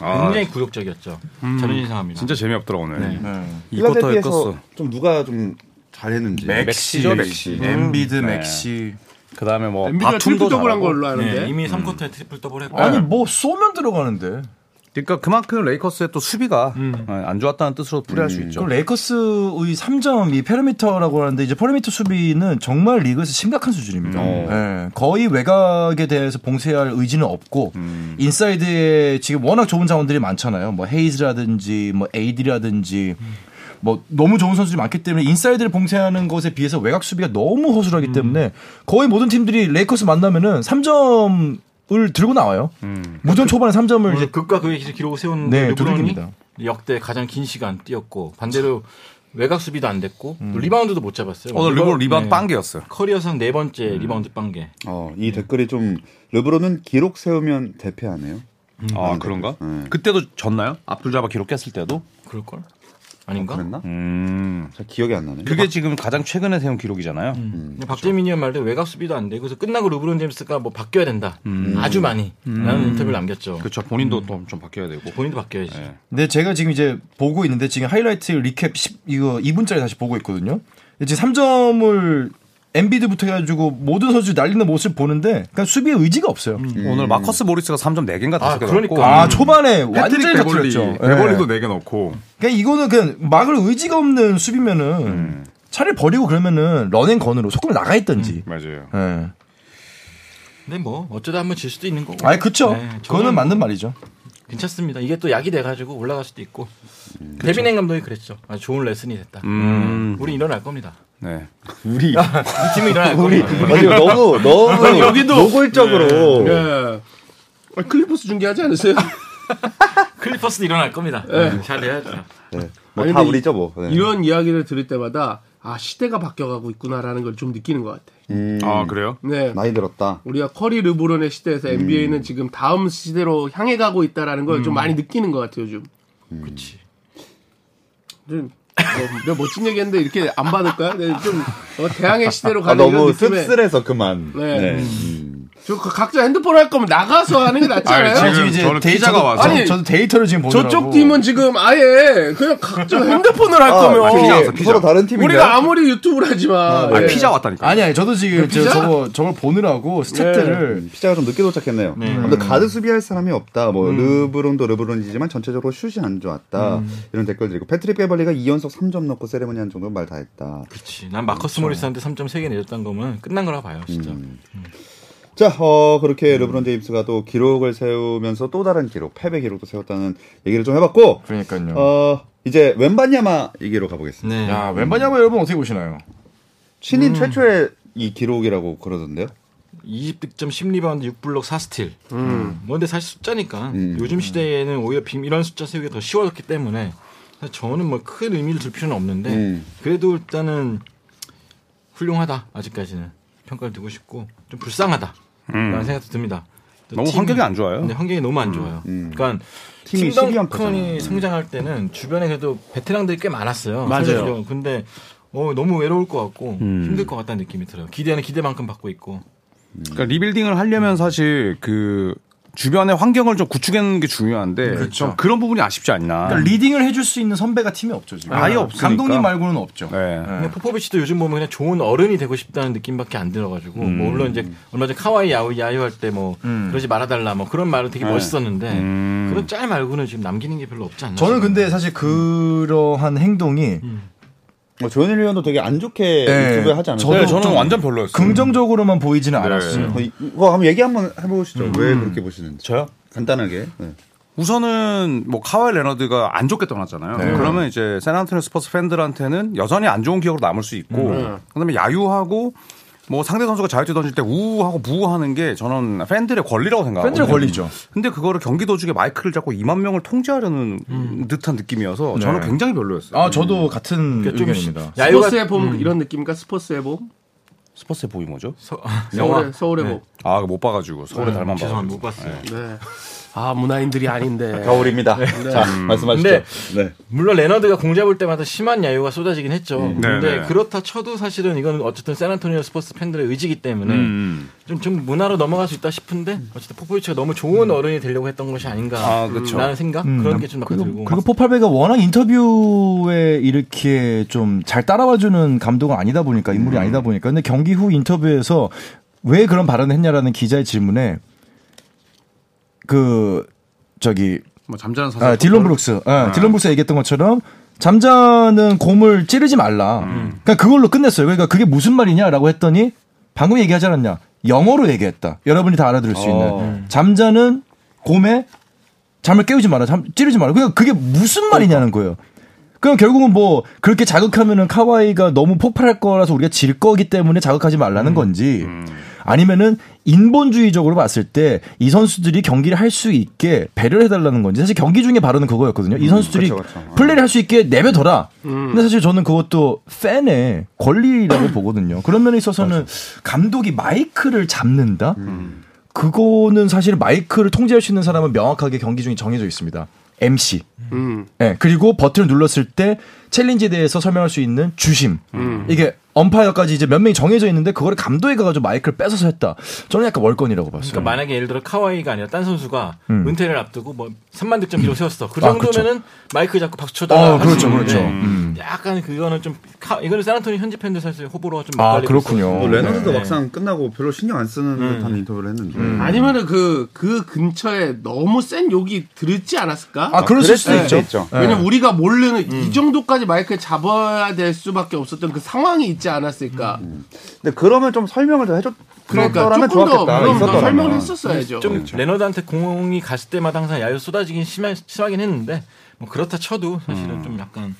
아, 굉장히 굴욕적이었죠. 자존심상합니다. 진짜 재미없더라, 오늘. 네. 네. 필라델피아에서. 좀 누가 좀 잘했는지. 맥시죠, 맥시. 엠비드, 네. 맥시. 그 다음에 뭐, 바툼도 트리플 더블한 잘하고. 걸로 아는데. 네, 이미 3쿼터에 트리플 더블 했고. 아니 뭐 쏘면 들어가는데. 그러니까 그만큼 레이커스의 또 수비가 어, 안 좋았다는 뜻으로 풀이할 수 있죠. 그 레이커스의 3점 이 perimeter라고 하는데 이제 perimeter 수비는 정말 리그에서 심각한 수준입니다. 음. 예, 거의 외곽에 대해서 봉쇄할 의지는 없고 인사이드에 지금 워낙 좋은 자원들이 많잖아요. 뭐 헤이즈라든지 뭐 AD라든지 뭐 너무 좋은 선수들이 많기 때문에 인사이드를 봉쇄하는 것에 비해서 외곽 수비가 너무 허술하기 때문에 거의 모든 팀들이 레이커스 만나면은 3점 을 들고 나와요. 무전 초반에 3점을 이제 극과 극의 기록을 세운 네, 르브론이 두들깁니다. 역대 가장 긴 시간 뛰었고 반대로 외곽 수비도 안 됐고 또 리바운드도 못 잡았어요. 오늘 르브론 리바운드 네. 빵개였어요. 커리어상 네 번째 리바운드 빵개. 어, 이 댓글이 좀 르브론은 기록 세우면 대패하네요. 아, 그런가? 네. 그때도 졌나요? 앞둘잡아 기록했을 때도? 그럴 걸? 아닌가? 그랬나? 음. 잘 기억이 안 나네. 그게 지금 가장 최근에 세운 기록이잖아요. 근데 박재민이 형 말대로 외곽 수비도 안 되고 그래서 끝나고 르브론 제임스가 뭐 바뀌어야 된다. 아주 많이. 라는 인터뷰를 남겼죠. 그렇죠. 본인도 또좀 바뀌어야 되고. 본인도 바뀌어야지. 네. 근데 제가 지금 이제 보고 있는데 지금 하이라이트 리캡 10, 이거 2분짜리 다시 보고 있거든요. 지금 3점을 엔비드부터 해가지고 모든 선수들이 날리는 모습을 보는데 그냥 수비에 의지가 없어요. 오늘 마커스 모리스가 3점 4개인가 5개 아, 그러니까. 아 초반에 완전히 패트릭 베벌리, 터뜨렸죠. 베벌리도 예. 4개 넣고 그러니까 이거는 그냥 막을 의지가 없는 수비면은 차라리 버리고 그러면은 run and gun으로 속공을 나가 있던지. 맞아요. 예. 근데 뭐 어쩌다 한번 질 수도 있는 거고. 아니 그쵸. 네, 그거는 맞는 말이죠. 괜찮습니다. 이게 또 약이 돼가지고 올라갈 수도 있고. 다빈 햄 감독이 그랬죠. 아주 좋은 레슨이 됐다. 음. 우리 일어날 겁니다. 네. 우리 우리 팀은 일어날 겁니다. 아니, 너무 너무 여기도- 노골적으로 예. 아, 클리퍼스 중계하지 않으세요? 클리퍼스도 일어날 겁니다. 네, 잘 해야죠. 네. 아니, 뭐다 근데 우리죠 뭐. 네. 이런 이야기를 들을 때마다 아 시대가 바뀌어가고 있구나라는 걸 좀 느끼는 것 같아. 음, 아, 그래요? 네. 나이 들었다. 우리가 커리 르브론의 시대에서 NBA는 지금 다음 시대로 향해 가고 있다라는 걸좀 많이 느끼는 것 같아요, 요즘. 그렇지. 좀 뭐, 내가 멋진 얘기했는데 이렇게 안 받을까요? 네, 좀 어, 대항해 시대로 아, 가는 이런 너무 느낌에 씁쓸해서 그만. 네. 네. 음. 저 각자 핸드폰 할 거면 나가서 하는 게 낫잖아요. 아니, 지금 이제 저는 데이- 피자가 저도- 와서 아니, 저도 데이터를 지금 보느라고. 저쪽 팀은 지금 아예 그냥 각자 핸드폰을 할 아, 거면 저기 피자 왔어, 피자. 서로 다른 팀인가요? 우리가 아무리 유튜브를 하지만 아, 예. 피자 왔다니까. 아니 아니 저도 지금 저, 피자? 저거 저걸 보느라고 stat들을 음, 피자가 좀 늦게 도착했네요. 근데 가드 수비할 사람이 없다. 뭐 르브론도 르브론이지만 전체적으로 슛이 안 좋았다. 이런 댓글들 있고 패트릭 베벌리가 2연속 3점 넣고 세레머니 한 정도면 말 다 했다. 그렇지. 난 마커스 모리스한테 3점 3개 내줬던 거면 끝난 거라 봐요, 진짜. 자, 어, 그렇게 르브론 제임스가 또 기록을 세우면서 또 다른 기록, 패배 기록도 세웠다는 얘기를 좀 해봤고, 그러니까요. 어, 이제 웸반야마 얘기로 가보겠습니다. 네. 야 웸반야마 여러분 어떻게 보시나요? 신인 최초의 이 기록이라고 그러던데요. 20득점 10리바운드 6블록 4steal. 뭐 근데 사실 숫자니까 음. 요즘 시대에는 오히려 빔 이런 숫자 세우기가 더 쉬워졌기 때문에 저는 뭐 큰 의미를 둘 필요는 없는데 음. 그래도 일단은 훌륭하다 아직까지는 평가를 두고 싶고 좀 불쌍하다 라는 생각도 듭니다. 또 너무 팀- 환경이 안 좋아요. 네, 환경이 너무 안 좋아요. 음. 그러니까 팀이 팀 12연 덩컨이 패잖아요. 성장할 때는 주변에 그래도 베테랑들이 꽤 많았어요. 맞아요. 사실요. 근데 어, 너무 외로울 것 같고 음. 힘들 것 같다는 느낌이 들어요. 기대는 기대만큼 받고 있고. 그러니까 rebuilding을 하려면 사실 그 주변의 환경을 좀 구축하는 게 중요한데 좀 그런 부분이 아쉽지 않나. 그러니까 leading을 해줄 수 있는 선배가 팀에 없죠 지금. 아예 없으니까. 감독님 말고는 없죠. 네. 근데 포포비치도 요즘 보면 그냥 좋은 어른이 되고 싶다는 느낌밖에 안 들어가지고 음. 뭐 물론 이제 얼마 전에 카와이 야우 야유 할 때 뭐 그러지 말아달라 뭐 그런 말은 되게 멋있었는데 음. 그런 짤 말고는 지금 남기는 게 별로 없지 않나. 저는. 근데 사실 그러한 행동이 뭐 조현일 위원도 되게 안 좋게 네. 유튜브에 하지 않았어요? 저도 네, 저는 좀 완전 별로였어요. 긍정적으로만 보이지는 않았어요. 어, 이거 한번 얘기 한번 해보시죠. 왜 그렇게 보시는지. 저요? 간단하게. 네. 우선은 뭐 카와이 레너드가 안 좋게 떠났잖아요. 그러면 이제 샌안토니오 스퍼스 팬들한테는 여전히 안 좋은 기억으로 남을 수 있고 그다음에 야유하고 뭐 상대 선수가 자유투 던질 때 우하고 boo하는 게 저는 팬들의 권리라고 생각하거든요. 팬들의 권리죠. 근데 그거를 경기 도 중에 마이크를 잡고 2만 명을 통제하려는 듯한 느낌이어서 저는 네. 굉장히 별로였어요. 아 저도 같은 그러니까 좀 의견입니다. 야유가 스포츠의 봄 이런 느낌입니까? 스포츠의 봄? 스퍼스의 봄이 뭐죠? 서- 서울의 서울의 네. 봄. 아, 못 봐가지고 서울의 달만 죄송합니다 봐가지고. 못 봤어요. 네. 아 문화인들이 아닌데. 겨울입니다. 자, 말씀하시죠. 근데 네. 물론 레너드가 공 잡을 때마다 심한 야유가 쏟아지긴 했죠. 근데 네, 네. 그렇다 쳐도 사실은 이건 어쨌든 샌안토니오 스퍼스 팬들의 의지기 때문에 음. 좀, 좀 문화로 넘어갈 수 있다 싶은데 어쨌든 포포비치가 너무 좋은 어른이 되려고 했던 것이 아닌가 아, 그쵸. 라는 생각 그런 게 좀 들고 그리고 포팔베가 워낙 인터뷰에 이렇게 좀 잘 따라와주는 감독은 아니다 보니까 인물이 아니다 보니까 근데 경기 후 인터뷰에서 왜 그런 발언을 했냐라는 기자의 질문에 그 저기 뭐 잠자는 사자. 아, 딜런 브룩스 아, 딜런 브룩스 얘기했던 것처럼 잠자는 곰을 찌르지 말라. 그러니까 그걸로 끝냈어요. 그러니까 그게 무슨 말이냐라고 했더니 방금 얘기하지 않았냐? 영어로 얘기했다. 여러분이 다 알아들을 수 있는 어. 잠자는 곰에 잠을 깨우지 마라. 잠 찌르지 마라. 그러니까 그게 무슨 말이냐는 거예요. 그럼 결국은 뭐 그렇게 자극하면은 카와이가 너무 폭발할 거라서 우리가 질 거기 때문에 자극하지 말라는 건지 아니면은 인본주의적으로 봤을 때 이 선수들이 경기를 할 수 있게 배려를 해달라는 건지 사실 경기 중에 발언은 그거였거든요. 이 선수들이 그쵸, 그쵸. 플레이를 할 수 있게 내버려둬라. 근데 사실 저는 그것도 팬의 권리라고 보거든요. 그런 면에 있어서는 감독이 마이크를 잡는다? 그거는 사실 마이크를 통제할 수 있는 사람은 명확하게 경기 중에 정해져 있습니다. MC. 음. 예, 그리고 버튼을 눌렀을 때 챌린지에 대해서 설명할 수 있는 주심. 음. 이게 엄파이어까지 이제 몇 명이 정해져 있는데 그거를 감독이 가가지고 마이크를 뺏어서 했다. 저는 약간 월권이라고 봤어요. 그러니까 만약에 예를 들어 카와이가 아니라 딴 선수가 음. 은퇴를 앞두고 뭐 3만 득점 기록 세웠어. 그 아, 정도면은 마이크 잡고 박수 쳐달라. 어, 그렇죠, 그렇죠. 음. 약간 그거는 좀 카, 이거는 샌안토니오 현지 팬들 사실 호불호가 좀 아, 그렇군요. 뭐 레너드도 네. 막상 끝나고 별로 신경 안 쓰는 듯한 인터뷰를 했는데. 아니면은 그, 그 근처에 너무 센 욕이 들었지 않았을까? 아, 그럴 수도 그랬을 있죠. 수도 있죠. 왜냐면 우리가 모르는 이 정도까지 마이크를 잡아야 될 수밖에 없었던 그 상황이 있지 않았을까? 근데 그러면 좀 설명을 더 해줬더라면 그러니까 조금 더 좋았겠다. 그럼 더. 설명을 했었어야죠. 좀 레너드한테 공이 갔을 때마다 항상 야유 쏟아지긴 심하, 심하긴 했는데 뭐 그렇다 쳐도 사실은 좀 약간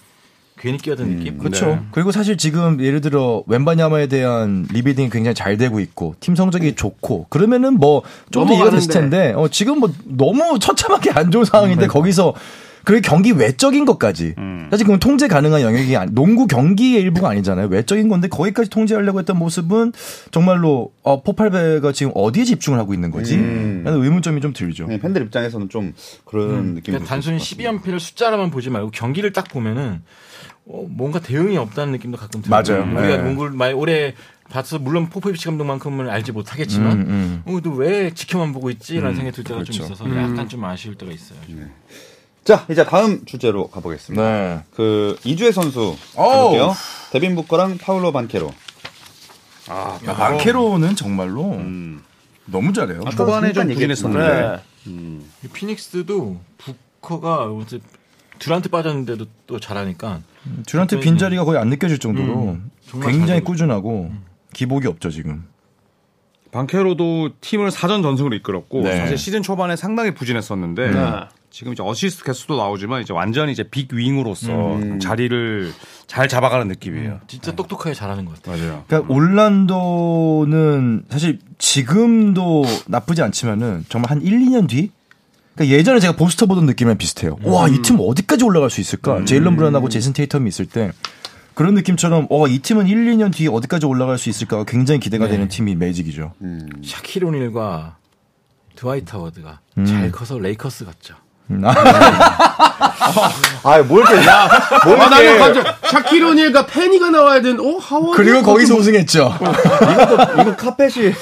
괜히 끼어든 느낌. 그렇죠. 네. 그리고 사실 지금 예를 들어 웬바냐마에 대한 리빌딩이 굉장히 잘 되고 있고 팀 성적이 좋고 그러면은 뭐좀더 이해가 됐을 넘어가는데. 텐데 어, 지금 뭐 너무 처참하게 안 좋은 상황인데 거기서 그 경기 외적인 것까지 사실 그건 통제 가능한 영역이 아니, 농구 경기의 일부가 아니잖아요. 외적인 건데 거기까지 통제하려고 했던 모습은 정말로 어, 포팔베가 지금 어디에 집중을 하고 있는 거지? 음. 라는 의문점이 좀 들죠. 네, 팬들 입장에서는 좀 그런 느낌이 그러니까 단순히 12연패를 숫자로만 보지 말고 경기를 딱 보면은 어, 뭔가 대응이 없다는 느낌도 가끔 들어요. 맞아요. 우리가 네. 농구를 많이 오래 봐서 물론 포포비치 감독만큼은 알지 못하겠지만 음, 어, 너 왜 지켜만 보고 있지라는 생각이 들 때가 그렇죠. 좀 있어서 약간 좀 아쉬울 때가 있어요. 자, 이제 다음 주제로 가보겠습니다. 네. 그 이주의 선수 어우. 가볼게요. 데빈 부커랑 파울로 반케로. 아, 야, 반케로는 정말로 너무 잘해요. 초반에 좀 잠깐 부진했었는데. 이 피닉스도 부커가 어째 듀란트 빠졌는데도 또 잘하니까 듀란트 빈 자리가 거의 안 느껴질 정도로 정말 굉장히 잘 꾸준하고 기복이 없죠 지금. 반케로도 팀을 4전 전승으로 이끌었고 네. 사실 시즌 초반에 상당히 부진했었는데 네. 지금 이제 어시스트 개수도 나오지만 이제 완전히 이제 big wing으로서 자리를 잘 잡아가는 느낌이에요. 진짜 똑똑하게 잘하는 것 같아요. 맞아요. 그러니까 올란도는 사실 지금도 나쁘지 않지만은 정말 한 1, 2년 뒤? 그러니까 예전에 제가 보스턴 보던 느낌이랑 비슷해요. 와, 이 팀 어디까지 올라갈 수 있을까? 제일런 브라운하고 제이슨 테이텀이 있을 때 그런 느낌처럼 어, 이 팀은 1, 2년 뒤에 어디까지 올라갈 수 있을까? 굉장히 기대가 되는 팀이 매직이죠. 샤킬 오닐과 드와이트 하워드가 음. 잘 커서 레이커스 같죠. 아, 뭘 이렇게, 뭘 아, 나는 이렇게, 갑자기 샤킬 오닐과 페니가 나와야 되는, 어, 하워드? 그리고 거기서 우승했죠. 이거 카펫이.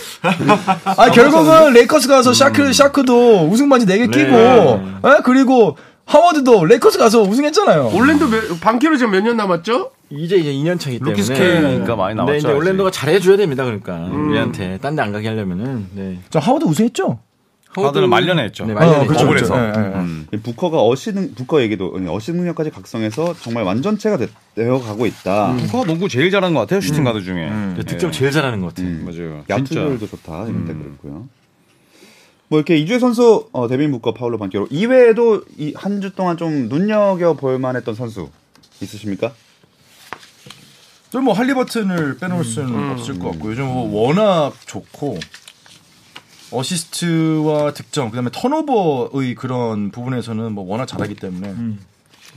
아, 결국은 레이커스 가서 샤크, 샤크도 우승 반지 4개 끼고, 예? 그리고 하워드도 레이커스 가서 우승했잖아요. 올랜도 몇- 반케로 지금 몇 년 남았죠? 이제 이제 2년 차기 때문에 rookie scale이니까 많이 근데 이제 나왔죠, 올랜도가. 잘해줘야 됩니다. 그러니까 우리한테 딴 데 안 가게 하려면은 네. 저 하워드 우승했죠? 하워드는 말년에 했죠. 네, 말년에 어, 그렇죠. 그렇죠. 예, 예, 예. 음. 이 부커가 어시 능, 부커 얘기도, 어시 능력까지 각성해서 정말 완전체가 되, 되어 가고 있다. 부커가 농구 제일 잘하는 것 같아요. shooting guard 중에. 네, 득점 제일 잘하는 것 같아요. 음. 맞아요. 진짜. 야투율도 좋다. 이런 데 그렇고요. 뭐 이렇게 이주의 선수, 어, 데빈 부커, 파울로 반케로 이외에도 이 한 주 동안 좀 눈여겨 볼 만했던 선수 있으십니까? 저 뭐 할리버튼을 빼놓을 수는 없을 것 같고 요즘 뭐 워낙 좋고 어시스트와 득점 그다음에 turnover의 그런 부분에서는 뭐 워낙 잘하기 때문에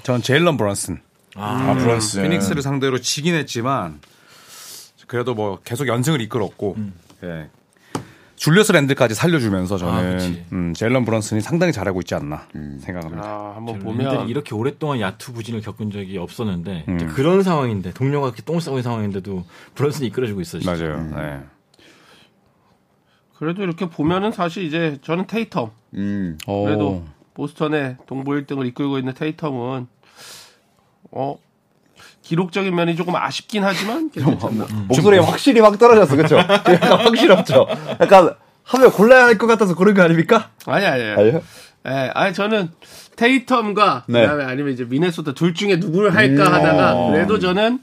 전 제일런 브런슨. 아, 브런슨 피닉스를 상대로 지긴 했지만 그래도 뭐 계속 연승을 이끌었고 예. 줄리어스 랜드까지 살려주면서 아, 저는 그치. 음, 제일런 브런슨이 상당히 잘하고 있지 않나 생각합니다. 아, 한번 보면. 이렇게 오랫동안 야투 부진을 겪은 적이 없었는데 음. 그런 상황인데 동료가 이렇게 똥 싸고 있는 상황인데도 브런슨이 이끌어주고 있어요. 진짜. 맞아요. 네. 그래도 이렇게 보면은 사실 이제 저는 테이텀. 음. 그래도 보스턴의 동부 1등을 이끌고 있는 테이텀은 어 기록적인 면이 조금 아쉽긴 하지만 괜찮나. 목소리 확실히 확 떨어졌어, 그쵸? 약간 확실히 없죠? 약간 한 명 골라야 할 것 같아서 그런 거 아닙니까? 아니 아니. 아니. 아니요? 예, 아니 저는 테이텀과 네. 그다음에 아니면 이제 미네소타 둘 중에 누구를 할까 하다가 그래도 저는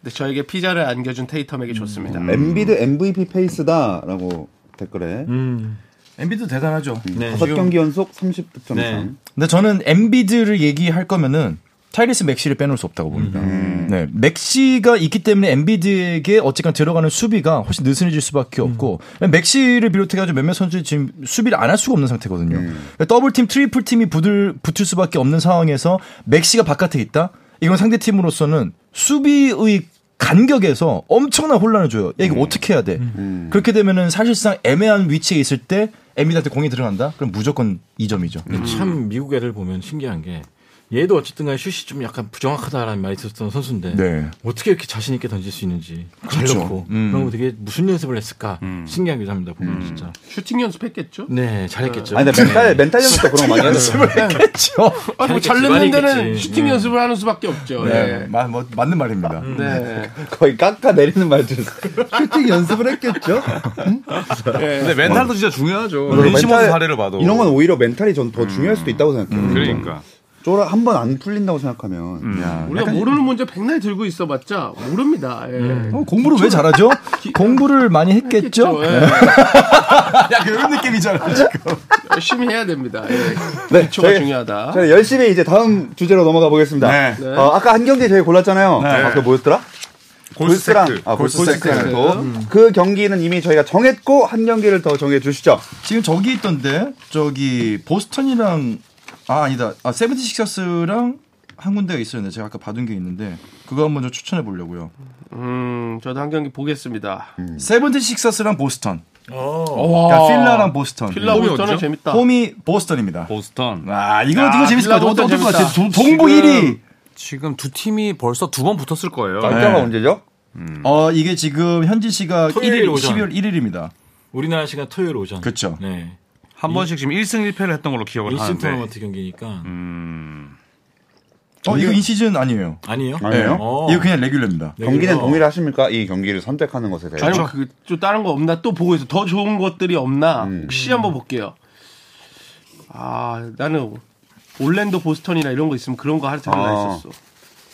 네, 저에게 피자를 안겨준 테이텀에게 좋습니다. 엔비드 MVP 페이스다라고 댓글에 엠비드 대단하죠. 네, 다섯 지금- 경기 연속 30득점 네. 이상. 근데 저는 엠비드를 얘기할 거면은 타이리스 맥시를 빼놓을 수 없다고 봅니다. 네, 맥시가 있기 때문에 엠비드에게 어쨌건 들어가는 수비가 훨씬 느슨해질 수밖에 없고 맥시를 비롯해가지고 몇몇 선수들이 지금 수비를 안 할 수가 없는 상태거든요. 그러니까 더블 팀, 트리플 팀이 붙을, 붙을 수밖에 없는 상황에서 맥시가 바깥에 있다? 이건 상대 팀으로서는 수비의 간격에서 엄청난 혼란을 줘요. 야, 이거 어떻게 해야 돼? 그렇게 되면은 사실상 애매한 위치에 있을 때 엔비드한테 공이 들어간다? 그럼 무조건 2점이죠. 근데 참 미국 애들 보면 신기한 게 얘도 어쨌든 간에 슛이 좀 약간 부정확하다라는 말이 있었던 선수인데 네. 어떻게 이렇게 자신 있게 던질 수 있는지 잘 그렇죠. 넣고 음. 그런 거 되게 무슨 연습을 했을까 신기하기도 합니다 보면 진짜 슈팅 연습했겠죠? 네 잘했겠죠 아니, 근데 멘탈, 멘탈 연습도 그런 거 많이 하는 했죠. 아, 뭐잘 넣는 데는. 슈팅 네. 연습을 하는 수밖에 없죠. 네, 네. 마, 뭐, 맞는 말입니다. 네. 거의 깎아 내리는 말들. 슈팅 연습을 했겠죠? 근데 멘탈도 진짜 중요하죠. 멘탈- 사례를 봐도 이런 건 오히려 멘탈이 전 더 중요할 수도 있다고 생각해요. 그러니까 쫄아 한 번 안 풀린다고 생각하면 야, 우리가 모르는 문제 백날 들고 있어봤자 모릅니다. 예. 어, 공부를 왜 잘하죠? 공부를 많이 했겠죠? 예. 야, 그런 느낌이잖아. 열심히 해야 됩니다. 예. 네, 기초가 저희- 중요하다. 저희 열심히 이제 다음 주제로 넘어가 보겠습니다. 네. 네. 어, 아까 한 경기 저희 골랐잖아요. 아, 그 뭐였더라? 골스랑. 아, 골스 골스 세트. 세트. 그 경기는 이미 저희가 정했고 한 경기를 더 정해 주시죠. 지금 저기 있던데, 저기, 보스턴이랑, 아, 아니다. 아, 세븐티식서스랑 한 군데가 있었는데, 제가 아까 받은 게 있는데, 그거 한번 좀 추천해 보려고요. 음, 저도 한 경기 보겠습니다. 세븐티식서스랑 보스턴. 어. 그러니까 필라랑 보스턴. 필라 보스턴은? 재밌다. 홈이 보스턴입니다. 보스턴 아, 이거, 야, 이거 재밌을 것 같아. 어떨 것 같아. 동- 동부 지금- 1위. 지금 두 팀이 벌써 두 번 붙었을 거예요. 날짜가 네. 언제죠? 어, 이게 지금 현지 시각 토요일 1일, 오전. 12월 1일입니다. 우리나라 시간 토요일 오전 그쵸. 네 한 번씩 지금 1승 1패를 했던 걸로 기억을 인신 하는데 토너먼트 경기니까 음, 어, 이거 in season 아니에요. 아니에요? 아니에요? 어. 이거 그냥 레귤러입니다. 네, 경기는 동일하십니까? 이 경기를 선택하는 것에 대해서. 아니면 그 좀 다른 거 없나 또 보고 있어. 더 좋은 것들이 없나 혹시 한번 볼게요. 아 나는 올랜도 보스턴이나 이런 거 있으면 그런 거 할 생각 아. 있었어.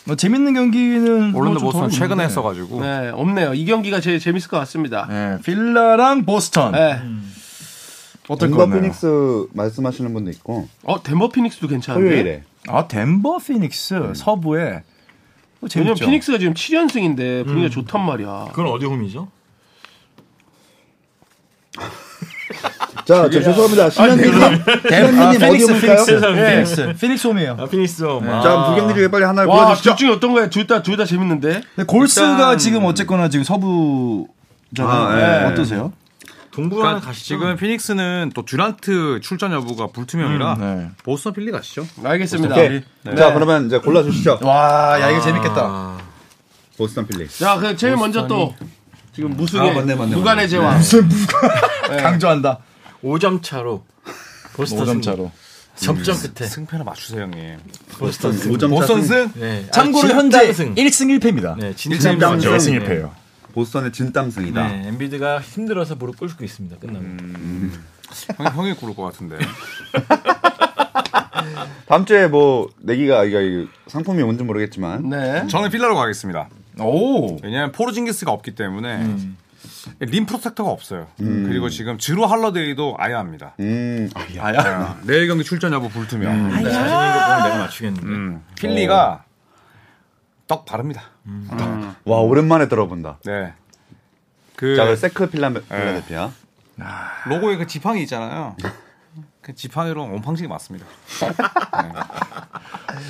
뭐 재밌는 경기는 올랜도 보스턴 더 최근에 있는데. 했어가지고 네 없네요. 이 경기가 제일 재밌을 것 같습니다. 네, 필라랑 보스턴. 네. 어떨 것 덴버? 피닉스 말씀하시는 분도 있고 어 덴버 피닉스도 괜찮은데. 토요일에 아 덴버 피닉스 서부에 어, 왜냐면. 피닉스가 지금 7연승인데 분위기가 좋단 말이야. 그건 어디 홈이죠? 자, 저 죄송합니다. 신현님, 덴- 아, 신현님 어디 피닉스 올까요? 피닉스 피닉스 피닉스 홈이에요. 아 피닉스 홈. 아. 자, 두 경기 중에 빨리 하나를 와, 보여주시죠. 둘 중에 어떤 거야? 둘다 둘 다 재밌는데. 골스가 일단- 지금 어쨌거나 지금 서부 잖아요. 아, 네. 어떠세요? 동부 하나 그러니까 가시죠. 지금 피닉스는 또 듀란트 출전 여부가 불투명이라 네. 보스턴 필리 가시죠. 알겠습니다. 오케이. 자, 그러면 이제 골라 주시죠. 와, 야 이거 재밌겠다. 아, 보스턴 필리. 자, 그 제일 먼저 또 지금 무승의 아, 맞네, 맞네, 무관의 제왕. 강조한다. 5점 차로 보스턴 5점 차로. 접전 끝에 승패나 맞추세요, 형님. 보스턴 승. 5점 보스턴 승. 승? 네. 참고로 아, 현재 진땀승. 1승 1패입니다. 네. 진땀 1승 1패예요. 보스턴의 진땀승이다. 네, 엔비드가 힘들어서 무릎 꿇고 있습니다. 끝나면. 형이, 형이 고를 것 같은데. 다음 주에 뭐 내기가 이거 이거 상품이 뭔지 모르겠지만 네. 저는 필라로 가겠습니다. 오. 왜냐하면 포르징기스가 없기 때문에 림 프로텍터가 없어요. 그리고 지금 지루 할러데이도 아예 합니다. 음, 아, 야. 아야. 내일 경기 출전 여부 불투명. 자신 있는 거 보면 내가 맞추겠는데. 음, 필라가 떡 바릅니다. 와 오랜만에 들어본다. 네. 그 자, 그 세크 필라 필라델피아. 로고에 그 지팡이 있잖아요. 그 지팡이로 온팡지게 맞습니다.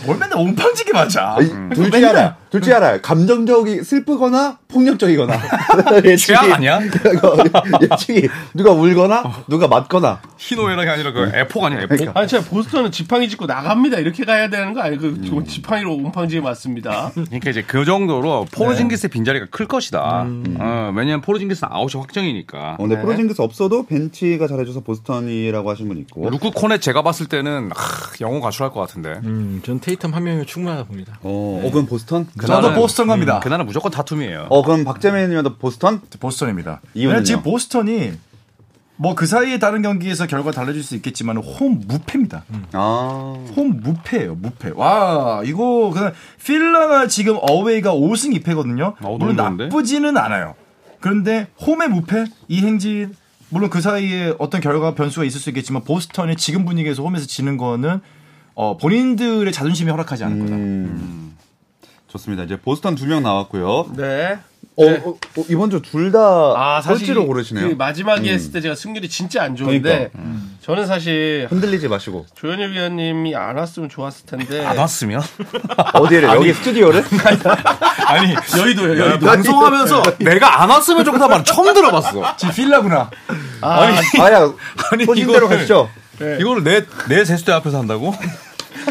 뭘 맨날 온팡지게 맞아. 둘 중에 하나. 둘 중에 하나. 감정적이 슬프거나 폭력적이거나. 예측이 최악 아니야? 예측이 누가 울거나 누가 맞거나. 희노애락이 아니라 그 에폭 아니야 에폭? 아니, 제가 보스턴은 지팡이 짚고 나갑니다. 이렇게 가야 되는 거 아니에요? 그저 지팡이로 옴팡지게 맞습니다. 그러니까 이제 그 정도로 포르징기스의 빈자리가 클 것이다. 어, 왜냐면 포르징기스는 아웃이 확정이니까. 어, 근데 포르징기스 없어도 벤치가 잘해줘서 보스턴이라고 하신 분 있고. 루크 코넷 제가 봤을 때는 하, 영웅 가출할 것 같은데. 음, 전 테이텀 한 명이면 충분하다 봅니다. 어, 어 그럼 보스턴? 저도 그날은- 보스턴 갑니다. 그날은 무조건 다툼이에요. 어 그럼 박재민님도 보스턴? 보스턴입니다. 이유는요? 왜냐면 지금 보스턴이 뭐 그 사이에 다른 경기에서 결과 달라질 수 있겠지만 홈 무패입니다. 아. 홈 무패예요, 무패. 와, 이거 그냥 필라가 지금 어웨이가 5승 2패거든요. 어, 물론 너무 좋은데? 나쁘지는 않아요. 그런데 홈의 무패 이 행진 물론 그 사이에 어떤 결과 변수가 있을 수 있겠지만 보스턴이 지금 분위기에서 홈에서 지는 거는 어, 본인들의 자존심이 허락하지 않을 거다. 음. 좋습니다. 이제 보스턴 두 명 나왔고요. 네. 어, 어, 어, 이번 주 둘 다 아, 꼴찌로 이- 고르시네요. 그 마지막에 했을 때 제가 승률이 진짜 안 좋은데 그러니까. 저는 사실 흔들리지 마시고. 조현일 위원님이 안 왔으면 좋았을 텐데 안 왔으면? 어디를? 여기 스튜디오를? 아니 여의도요. 야, 여의도. 방송하면서 내가 안 왔으면 좋겠다 말은 처음 들어봤어. 지금 필라구나. 아니, 아야, 아니 이거를- 가시죠. 이거를 내, 내 제수대 앞에서 한다고?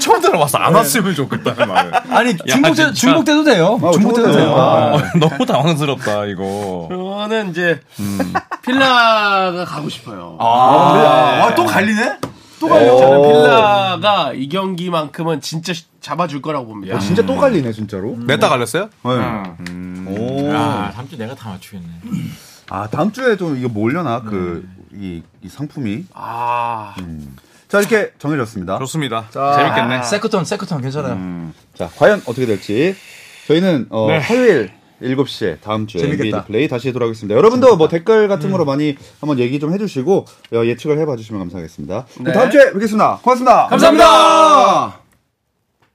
처음 들어봤어. 안 왔으면 좋겠다는 말을. 아니 중복 진짜. 중복돼도 돼요. 아, 중복돼도 중복돼도 돼요. 어, 너무 당황스럽다, 이거. 저는 이제 필라가 가고 싶어요. 아, 와, 또 갈리네? 또 갈려. 저는 오. 필라가 이 경기만큼은 진짜 시- 잡아줄 거라고 봅니다. 진짜 또 갈리네, 진짜로. 냈다 갈렸어요? 네. 오. 아, 다음 주 내가 다 맞추겠네. 아, 다음 주에 좀 이거 뭐 올려나? 그, 이, 이 상품이. 아, 자, 이렇게 정해졌습니다. 좋습니다. 재밌겠네. 세컨턴, 세컨턴 괜찮아요. 자, 과연 어떻게 될지. 저희는 어, 화요일 7시에 다음 주에 재밌겠다. 플레이 다시 돌아오겠습니다. 여러분도 뭐 댓글 같은 거로 많이 한번 얘기 좀 해주시고 어, 예측을 해봐 주시면 감사하겠습니다. 그럼 다음 주에 뵙겠습니다. 고맙습니다. 감사합니다.